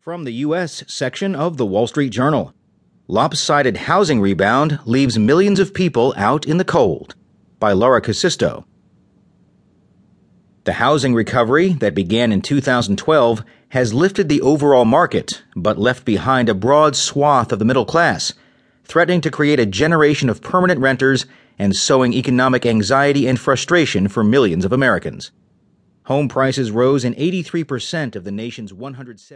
From the U.S. section of the Wall Street Journal Lopsided Housing Rebound Leaves Millions of People Out in the Cold by Laura Kusisto. The housing recovery that began in 2012 has lifted the overall market, but left behind a broad swath of the middle class, threatening to create a generation of permanent renters and sowing economic anxiety and frustration for millions of Americans. Home prices rose in 83% of the nation's 170